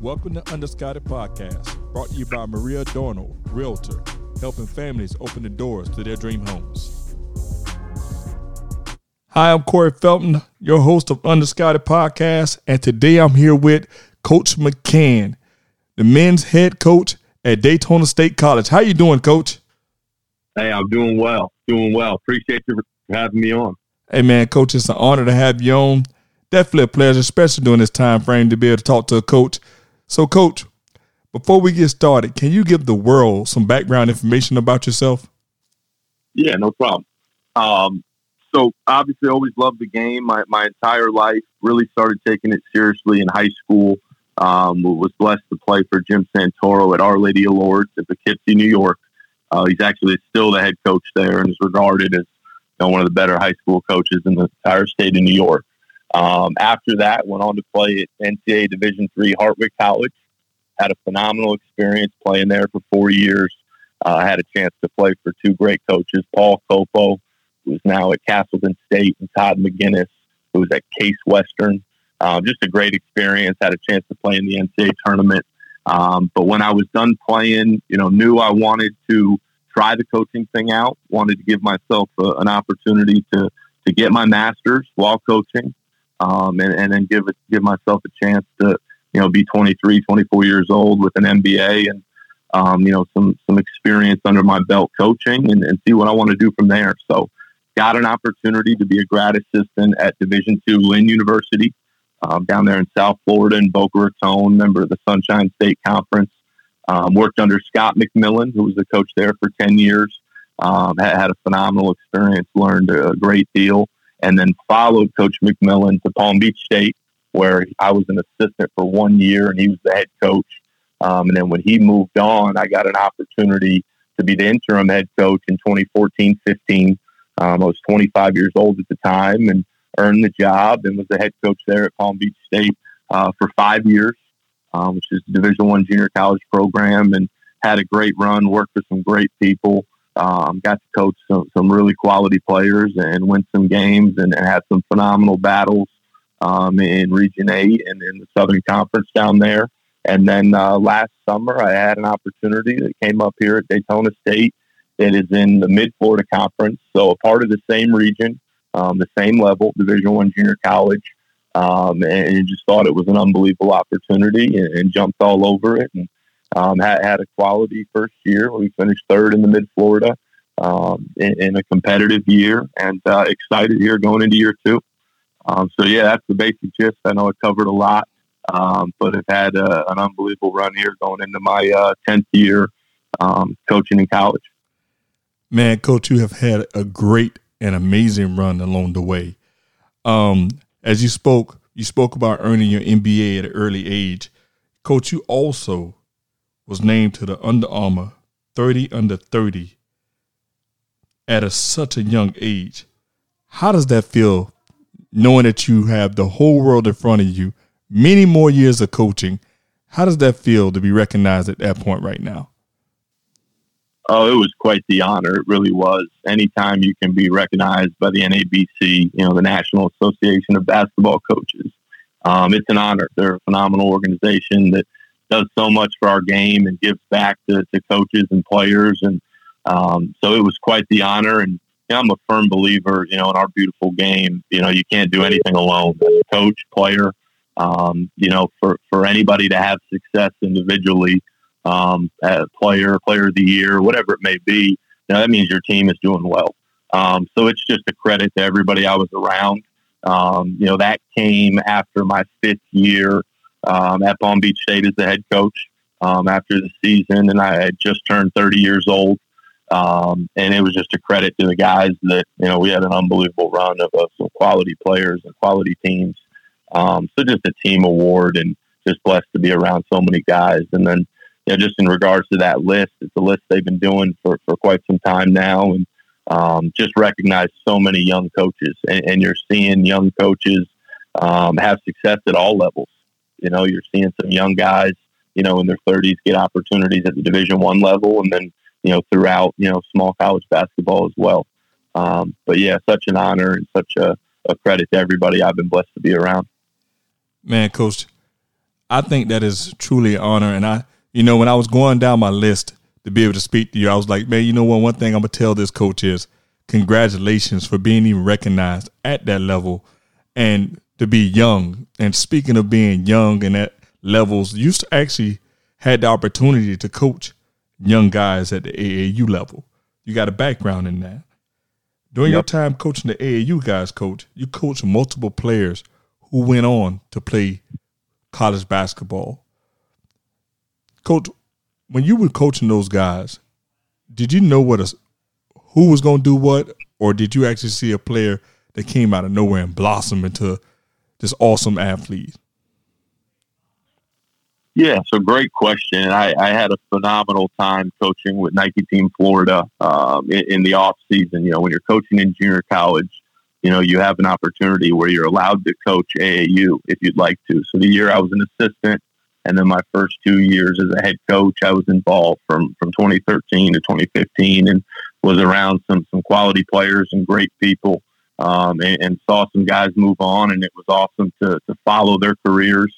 Welcome to Underscouted Podcast, brought to you by Maria Adorno, Realtor, helping families open the doors to their dream homes. Hi, I'm Corey Felton, your host of Underscouted Podcast, and today I'm here with Coach McCann, the men's head coach at Daytona State College. How you doing, Coach? Hey, I'm doing well. Doing well. Appreciate you for having me on. Hey, man, Coach, it's an honor to have you on. Definitely a pleasure, especially during this time frame, to be able to talk to a coach so, Coach, before we get started, can you give the world some background information about yourself? Yeah, no problem. Um, so, obviously, always loved the game my, my entire life. Really started taking it seriously in high school. Um, was blessed to play for Jim Santoro at Our Lady of Lourdes in Poughkeepsie, New York. Uh, he's actually still the head coach there and is regarded as you know, one of the better high school coaches in the entire state of New York. Um, after that, went on to play at NCAA Division three Hartwick College. Had a phenomenal experience playing there for four years. Uh, I had a chance to play for two great coaches, Paul Culpo, who's now at Castleton State, and Todd McGinnis, who was at Case Western. Um, just a great experience. Had a chance to play in the NCAA tournament. Um, but when I was done playing, you know, knew I wanted to try the coaching thing out. Wanted to give myself a, an opportunity to to get my master's while coaching um, and, and then give give myself a chance to, you know, be 23, 24 years old with an MBA and, um, you know, some, some experience under my belt coaching and, and see what I want to do from there. So got an opportunity to be a grad assistant at Division two Lynn University um, down there in South Florida in Boca Raton, member of the Sunshine State Conference. Um, worked under Scott McMillan, who was the coach there for 10 years. Um, had, had, a phenomenal experience, learned a great deal and then followed Coach McMillan to Palm Beach State, where I was an assistant for one year and he was the head coach. Um, and then when he moved on, I got an opportunity to be the interim head coach in 2014 15. Um, I was 25 years old at the time and earned the job and was the head coach there at Palm Beach State uh, for five years, um, which is Division One junior college program, and had a great run. Worked with some great people. Um, got to coach some, some really quality players and win some games and, and had some phenomenal battles um, in Region 8 and in the Southern Conference down there. And then uh, last summer, I had an opportunity that came up here at Daytona State that is in the Mid Florida Conference, so a part of the same region, um, the same level, Division One junior college. Um, and just thought it was an unbelievable opportunity and, and jumped all over it. And um, had, had a quality first year. We finished third in the Mid Florida um, in, in, a competitive year, and uh, excited here going into year two. Um, so yeah, that's the basic gist. I know I covered a lot, um, but have had uh, an unbelievable run here going into my uh, tenth year um, coaching in college. Man, coach, you have had a great and amazing run along the way. Um, as you spoke, you spoke about earning your MBA at an early age. Coach, you also was named to the Under Armour 30 under 30 at a, such a young age. How does that feel knowing that you have the whole world in front of you, many more years of coaching? How does that feel to be recognized at that point right now? Oh, it was quite the honor. It really was. Anytime you can be recognized by the NABC, you know, the National Association of Basketball Coaches, um, it's an honor. They're a phenomenal organization that does so much for our game and gives back to, to coaches and players. And um, so it was quite the honor. And you know, I'm a firm believer, you know, in our beautiful game. You know, you can't do anything alone. Coach, player, um, you know, for, for anybody to have success individually, um, player, player of the year, whatever it may be, you know, that means your team is doing well. Um, so it's just a credit to everybody I was around. Um, you know, that came after my fifth year um, at Palm Beach State as the head coach um, after the season, and I had just turned 30 years old. Um, and it was just a credit to the guys that you know we had an unbelievable run of, some quality players and quality teams. Um, so just a team award, and just blessed to be around so many guys. And then you know, just in regards to that list, it's a list they've been doing for, for quite some time now, and um, just recognize so many young coaches, and, and you're seeing young coaches um, have success at all levels. You know, you're seeing some young guys, you know, in their 30s get opportunities at the Division One level, and then you know throughout you know small college basketball as well. Um, but yeah, such an honor and such a, a credit to everybody I've been blessed to be around. Man, Coach, I think that is truly an honor. And I, you know, when I was going down my list to be able to speak to you, I was like, man, you know what? One thing I'm gonna tell this coach is congratulations for being even recognized at that level and to be young. And speaking of being young and at levels, you actually had the opportunity to coach young guys at the AAU level. You got a background in that. During yep. your time coaching the AAU guys, coach, you coached multiple players who went on to play college basketball. Coach, when you were coaching those guys, did you know what a who was going to do what, or did you actually see a player that came out of nowhere and blossomed into this awesome athlete? Yeah, so great question. I, I had a phenomenal time coaching with Nike Team Florida um, in, in, the off season. You know, when you're coaching in junior college, you know you have an opportunity where you're allowed to coach AAU if you'd like to. So the year I was an assistant, and then my first two years as a head coach, I was involved from from 2013 to 2015, and was around some some quality players and great people, um, and, and saw some guys move on, and it was awesome to to follow their careers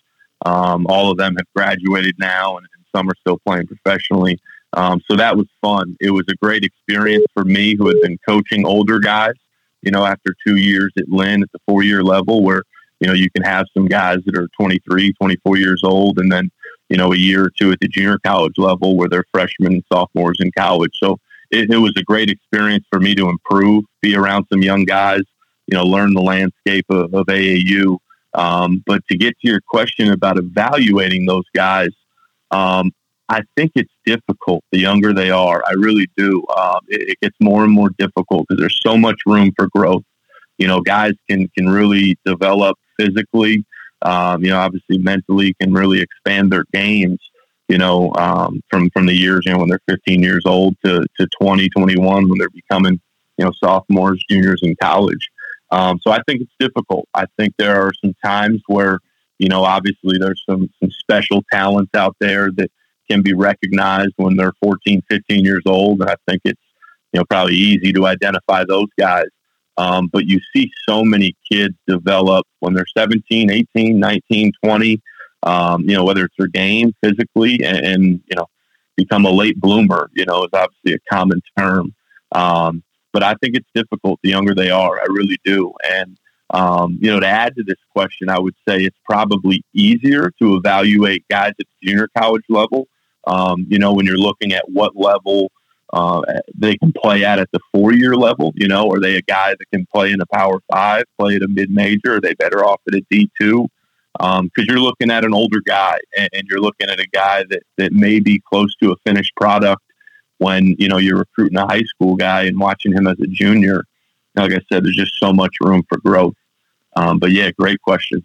um, all of them have graduated now, and, and some are still playing professionally. Um, so that was fun. It was a great experience for me, who had been coaching older guys. You know, after two years at Lynn at the four year level, where you know you can have some guys that are 23, 24 years old, and then you know a year or two at the junior college level, where they're freshmen and sophomores in college. So it, it was a great experience for me to improve, be around some young guys, you know, learn the landscape of, of AAU um, but to get to your question about evaluating those guys, um, I think it's difficult the younger they are. I really do. Um, it, it, gets more and more difficult because there's so much room for growth. You know, guys can can really develop physically. Um, you know, obviously mentally can really expand their games. You know, um, from from the years you know when they're 15 years old to to 20, 21 when they're becoming you know sophomores, juniors in college. Um, so I think it's difficult. I think there are some times where, you know, obviously there's some, some special talents out there that can be recognized when they're 14, 15 years old. And I think it's, you know, probably easy to identify those guys. Um, but you see so many kids develop when they're 17, 18, 19, 20, um, you know, whether it's their game physically and, and, you know, become a late bloomer, you know, is obviously a common term. Um, but I think it's difficult the younger they are. I really do. And, um, you know, to add to this question, I would say it's probably easier to evaluate guys at the junior college level. Um, you know, when you're looking at what level uh, they can play at at the four year level, you know, are they a guy that can play in a power five, play at a mid major? Are they better off at a D2? Because um, you're looking at an older guy and, and, you're looking at a guy that, that may be close to a finished product when you know you're recruiting a high school guy and watching him as a junior. Like I said, there's just so much room for growth. Um, but yeah, great question,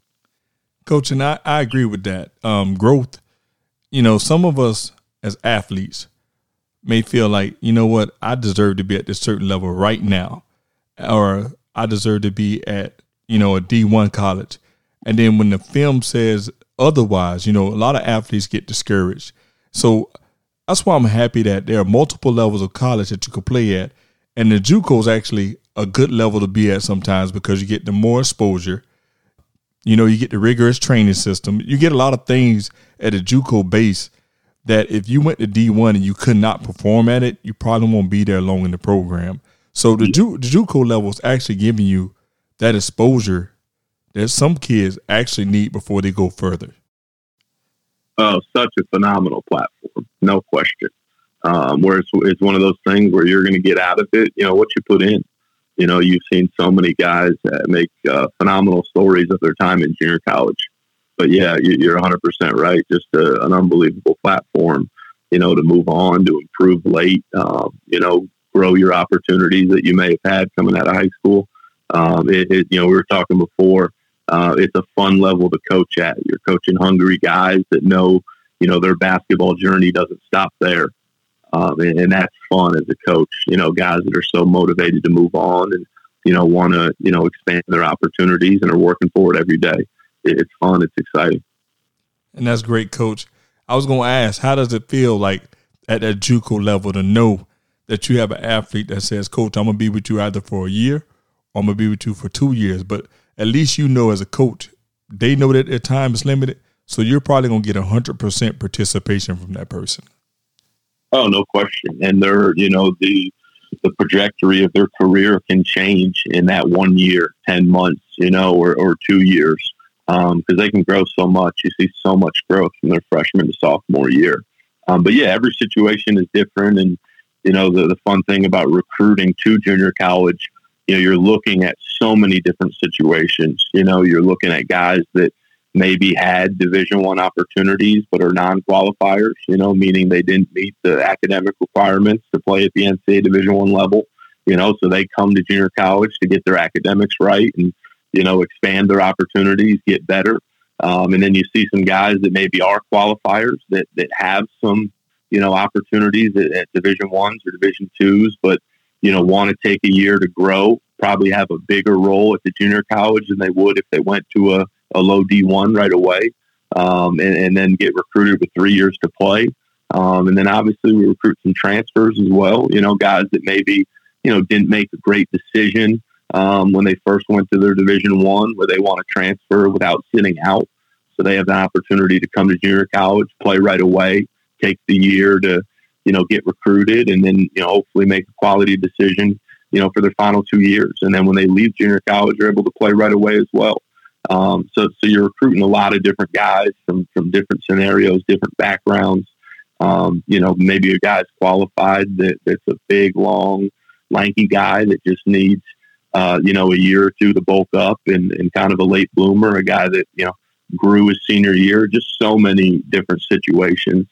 Coach, and I, I agree with that. Um, growth. You know, some of us as athletes may feel like, you know what, I deserve to be at this certain level right now, or I deserve to be at you know a D one college, and then when the film says otherwise, you know, a lot of athletes get discouraged. So that's why I'm happy that there are multiple levels of college that you can play at, and the JUCO is actually a good level to be at sometimes because you get the more exposure. You know, you get the rigorous training system. You get a lot of things at a JUCO base that if you went to D1 and you could not perform at it, you probably won't be there long in the program. So the, mm-hmm. Ju- the JUCO level is actually giving you that exposure that some kids actually need before they go further. Oh, such a phenomenal platform no question. Um, where it's, it's one of those things where you're going to get out of it, you know, what you put in. You know, you've seen so many guys make uh, phenomenal stories of their time in junior college. But yeah, you're 100% right. Just a, an unbelievable platform, you know, to move on, to improve late, um, you know, grow your opportunities that you may have had coming out of high school. Um, it, it, you know, we were talking before, uh, it's a fun level to coach at. You're coaching hungry guys that know you know, their basketball journey doesn't stop there. Um, and, and, that's fun as a coach, you know, guys that are so motivated to move on and, you know, want to, you know, expand their opportunities and are working for it every day. It, it's fun. It's exciting. And that's great, coach. I was going to ask, how does it feel like at that JUCO level to know that you have an athlete that says, coach, I'm going to be with you either for a year or I'm going to be with you for two years. But at least you know as a coach, they know that their time is limited So you're probably going to get 100% participation from that person. Oh, no question. And they're, you know, the the trajectory of their career can change in that one year, 10 months, you know, or, or two years, because um, they can grow so much. You see so much growth from their freshman to sophomore year. Um, but yeah, every situation is different. And, you know, the, the fun thing about recruiting to junior college, you know, you're looking at so many different situations. You know, you're looking at guys that, maybe had division one opportunities but are non-qualifiers you know meaning they didn't meet the academic requirements to play at the ncaa division one level you know so they come to junior college to get their academics right and you know expand their opportunities get better um, and then you see some guys that maybe are qualifiers that that have some you know opportunities at, at division ones or division twos but you know want to take a year to grow probably have a bigger role at the junior college than they would if they went to a a low D1 right away, um, and, and, then get recruited with three years to play. Um, and then obviously we recruit some transfers as well. You know, guys that maybe you know didn't make a great decision um, when they first went to their Division One, where they want to transfer without sitting out. So they have the opportunity to come to junior college, play right away, take the year to you know get recruited, and then you know hopefully make a quality decision you know for their final two years. And then when they leave junior college, they're able to play right away as well. Um, so, so you're recruiting a lot of different guys from, from different scenarios, different backgrounds. Um, you know, maybe a guy's qualified that, that's a big, long, lanky guy that just needs, uh, you know, a year or two to bulk up and, and kind of a late bloomer, a guy that, you know, grew his senior year, just so many different situations.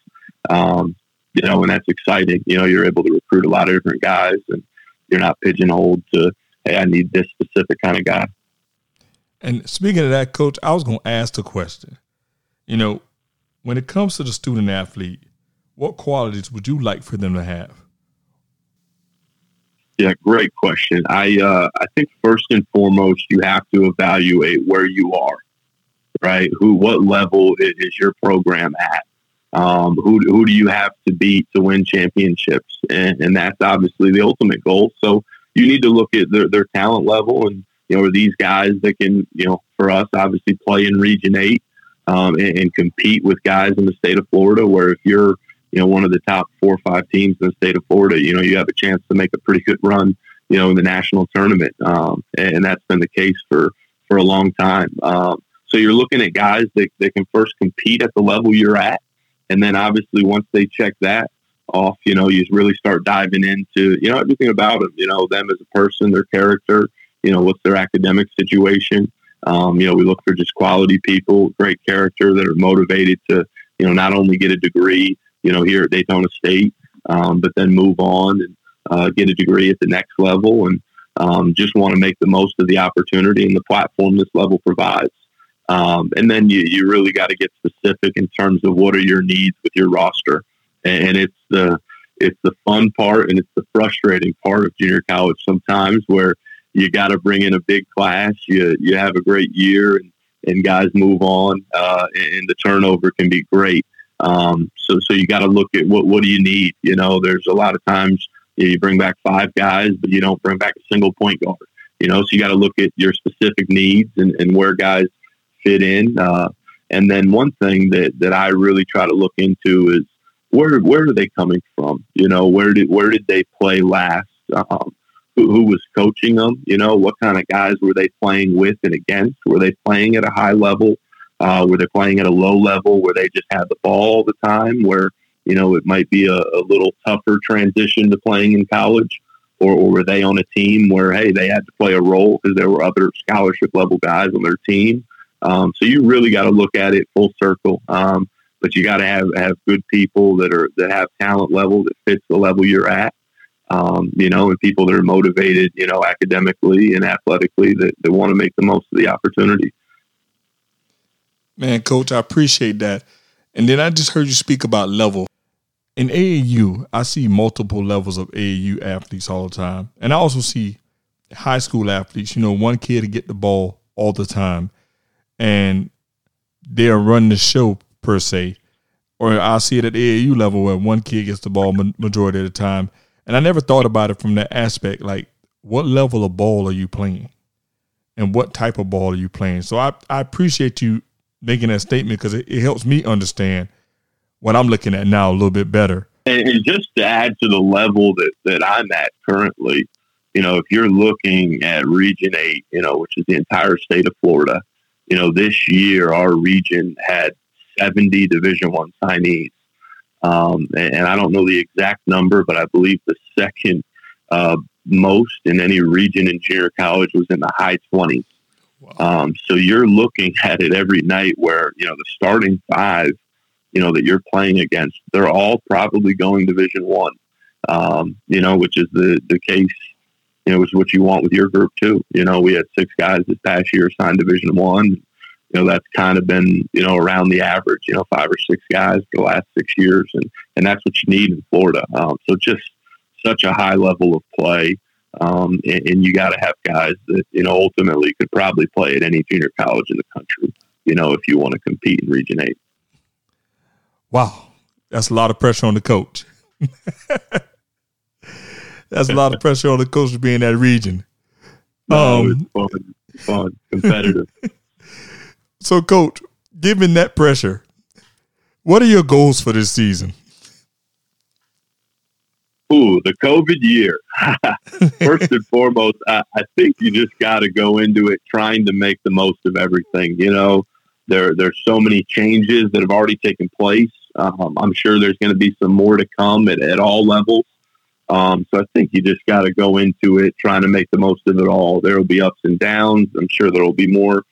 Um, you know, and that's exciting. You know, you're able to recruit a lot of different guys and you're not pigeonholed to, hey, I need this specific kind of guy. And speaking of that, coach, I was going to ask the question. You know, when it comes to the student athlete, what qualities would you like for them to have? Yeah, great question. I uh, I think first and foremost, you have to evaluate where you are, right? Who, what level is your program at? Um, who who do you have to beat to win championships? And, and that's obviously the ultimate goal. So you need to look at their, their talent level and you know, are these guys that can, you know, for us, obviously play in Region 8 um, and, and, compete with guys in the state of Florida, where if you're, you know, one of the top four or five teams in the state of Florida, you know, you have a chance to make a pretty good run, you know, in the national tournament. Um, and, and, that's been the case for, for a long time. Um, so you're looking at guys that, that can first compete at the level you're at. And then obviously once they check that off, you know, you really start diving into, you know, everything about them, you know, them as a person, their character, you know, what's their academic situation. Um, you know, we look for just quality people, great character that are motivated to, you know, not only get a degree, you know, here at Daytona State, um, but then move on and uh, get a degree at the next level and um, just want to make the most of the opportunity and the platform this level provides. Um, and then you, you really got to get specific in terms of what are your needs with your roster. And, it's the it's the fun part and it's the frustrating part of junior college sometimes where you got to bring in a big class. You you have a great year, and, and guys move on, uh, and the turnover can be great. Um, so so you got to look at what what do you need. You know, there's a lot of times you bring back five guys, but you don't bring back a single point guard. You know, so you got to look at your specific needs and, and where guys fit in. Uh, and then one thing that, that I really try to look into is where where are they coming from? You know, where did where did they play last? Um, who, who was coaching them. You know, what kind of guys were they playing with and against? Were they playing at a high level? Uh, were they playing at a low level where they just had the ball all the time? Where you know it might be a, a little tougher transition to playing in college, or, or were they on a team where hey they had to play a role because there were other scholarship level guys on their team? Um, so you really got to look at it full circle. Um, but you got to have have good people that are that have talent level that fits the level you're at um, you know, and people that are motivated, you know, academically and athletically that, that want to make the most of the opportunity. Man, coach, I appreciate that. And then I just heard you speak about level. In AAU, I see multiple levels of AAU athletes all the time. And I also see high school athletes, you know, one kid to get the ball all the time and they're running the show per se. Or I see it at AAU level where one kid gets the ball majority of the time and I never thought about it from that aspect. Like, what level of ball are you playing? And what type of ball are you playing? So I, I appreciate you making that statement because it, it helps me understand what I'm looking at now a little bit better. And, and just to add to the level that, that I'm at currently, you know, if you're looking at Region 8, you know, which is the entire state of Florida, you know, this year our region had 70 Division One signees. Um, and, and, I don't know the exact number, but I believe the second uh, most in any region in junior college was in the high 20s. Wow. Um, so you're looking at it every night where, you know, the starting five, you know, that you're playing against, they're all probably going Division One, um, you know, which is the, the case, you know, what you want with your group too. You know, we had six guys this past year signed Division One. You know, that's kind of been, you know, around the average, you know, five or six guys the last six years. And, and that's what you need in Florida. Um, so just such a high level of play. Um, and, and, you got to have guys that you know ultimately could probably play at any junior college in the country. You know, if you want to compete in Region Eight. Wow, that's a lot of pressure on the coach. that's a lot of pressure on the coach to be in that region. No, um, fun, fun, competitive. so, coach, given that pressure, what are your goals for this season? Ooh, the COVID year. First and foremost, I, I think you just got to go into it trying to make the most of everything. You know, there there's so many changes that have already taken place. Um, I'm sure there's going to be some more to come at, at all levels. Um, so I think you just got to go into it trying to make the most of it all. There will be ups and downs. I'm sure there will be more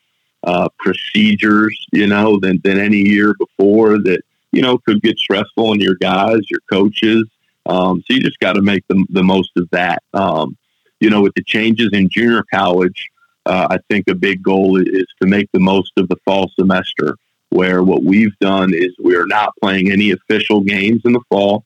uh, procedures, you know, than, than any year before that, you know, could get stressful on your guys, your coaches. Um, so you just got to make the, the most of that. Um, you know, with the changes in junior college, uh, I think a big goal is to make the most of the fall semester, where what we've done is we're not playing any official games in the fall.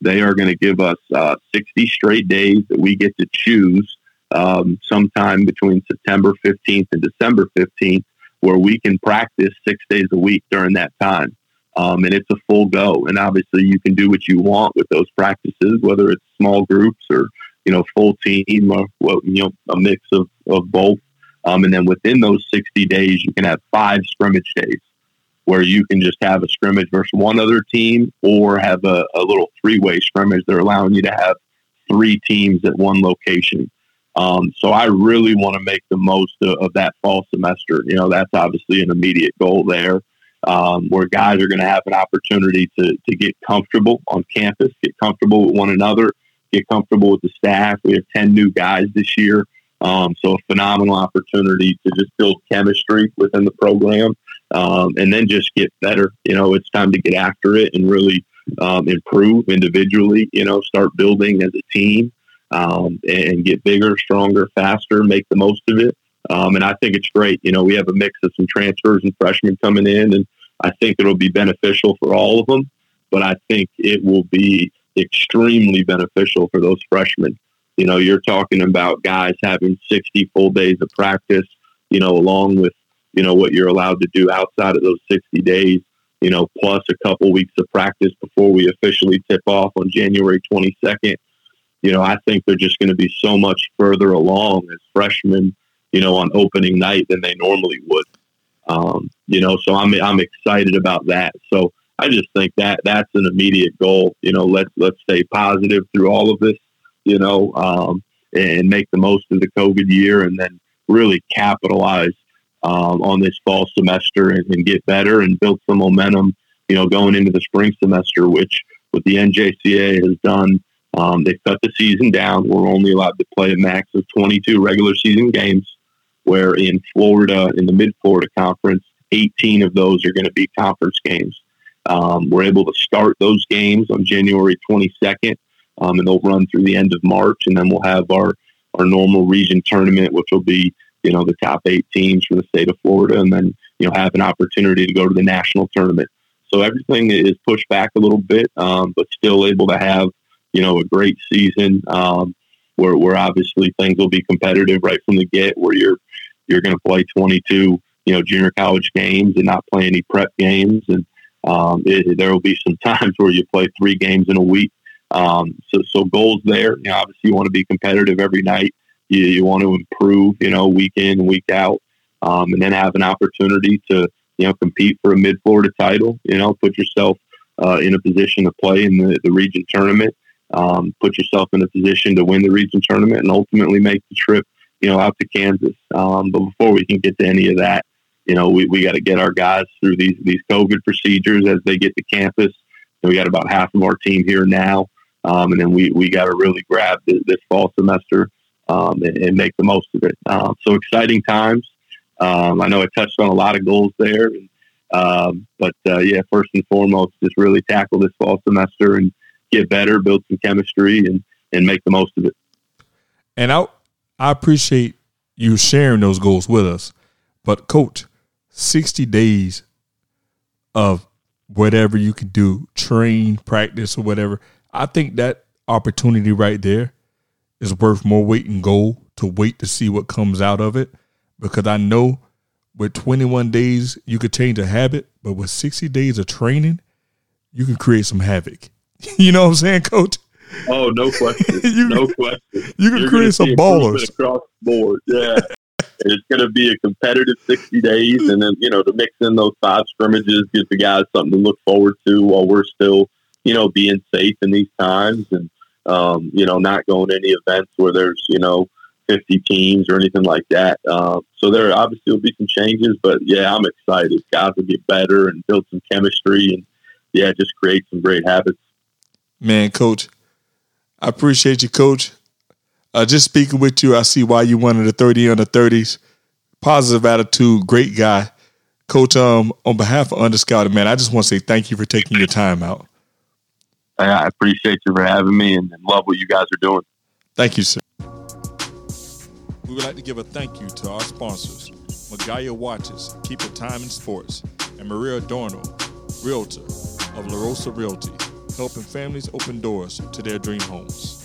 They are going to give us uh, 60 straight days that we get to choose um, sometime between September 15th and December 15th, where we can practice six days a week during that time um, and it's a full go. And obviously, you can do what you want with those practices, whether it's small groups or you know full team or you know a mix of of both. Um, and then within those 60 days, you can have five scrimmage days where you can just have a scrimmage versus one other team or have a, a little three way scrimmage. They're allowing you to have three teams at one location. Um, so I really want to make the most of, of, that fall semester. You know, that's obviously an immediate goal there um, where guys are going to have an opportunity to, to get comfortable on campus, get comfortable with one another, get comfortable with the staff. We have 10 new guys this year. Um, so a phenomenal opportunity to just build chemistry within the program um, and then just get better. You know, it's time to get after it and really um, improve individually, you know, start building as a team um, and get bigger, stronger, faster, make the most of it. Um, and I think it's great. You know, we have a mix of some transfers and freshmen coming in, and I think it'll be beneficial for all of them. But I think it will be extremely beneficial for those freshmen. You know, you're talking about guys having 60 full days of practice, you know, along with, you know, what you're allowed to do outside of those 60 days, you know, plus a couple weeks of practice before we officially tip off on January 22nd. You know, I think they're just going to be so much further along as freshmen you know, on opening night than they normally would. Um, you know, so I'm I'm excited about that. So I just think that that's an immediate goal. You know, let's let's stay positive through all of this. You know, um, and make the most of the COVID year, and then really capitalize um, on this fall semester and, and, get better and build some momentum. You know, going into the spring semester, which what the NJCA has done. Um, they've cut the season down. We're only allowed to play a max of 22 regular season games where in Florida, in the Mid Florida Conference, 18 of those are going to be conference games. Um, we're able to start those games on January 22nd, um, and they'll run through the end of March, and then we'll have our our normal region tournament, which will be you know the top eight teams from the state of Florida, and then you know have an opportunity to go to the national tournament. So everything is pushed back a little bit, um, but still able to have you know a great season. Um, where, where obviously things will be competitive right from the get, where you're you're going to play 22, you know, junior college games and not play any prep games, and um, it, there will be some times where you play three games in a week. Um, so, so goals there. You know, obviously, you want to be competitive every night. You, you want to improve, you know, week in, week out, um, and then have an opportunity to you know, compete for a Mid Florida title. You know, put yourself uh, in a position to play in the, the region tournament. Um, put yourself in a position to win the region tournament and ultimately make the trip, you know, out to Kansas. Um, but before we can get to any of that, you know, we, we got to get our guys through these these COVID procedures as they get to campus. And we got about half of our team here now, um, and then we we got to really grab this, this fall semester um, and, and, make the most of it. Uh, so exciting times. Um, I know I touched on a lot of goals there, um, but uh, yeah, first and foremost, just really tackle this fall semester and get better, build some chemistry, and and make the most of it. And I I appreciate you sharing those goals with us, but coach, sixty days of whatever you can do, train, practice, or whatever. I think that opportunity right there is worth more weight in gold to wait to see what comes out of it because I know with 21 days you could change a habit, but with 60 days of training, you can create some havoc. you know what I'm saying, coach? Oh, no question. you, no question. You can You're create some ballers across the board. Yeah. it's going to be a competitive 60 days. And then, you know, to mix in those five scrimmages, give the guys something to look forward to while we're still, you know, being safe in these times and, um, you know, not going to any events where there's, you know, 50 teams or anything like that. Uh, so there obviously will be some changes, but yeah, I'm excited. Guys will get better and build some chemistry and yeah, just create some great habits. Man, coach, I appreciate you, coach. Uh, just speaking with you, I see why you wanted the 30 under 30s. Positive attitude, great guy. Coach, um, on behalf of Underscouted, man, I just want to say thank you for taking your time out. I appreciate you for having me and love what you guys are doing. Thank you, sir. We would like to give a thank you to our sponsors, Magaya Watches, Keep It Time in Sports, and Maria Adorno, Realtor of La Rosa Realty, helping families open doors to their dream homes.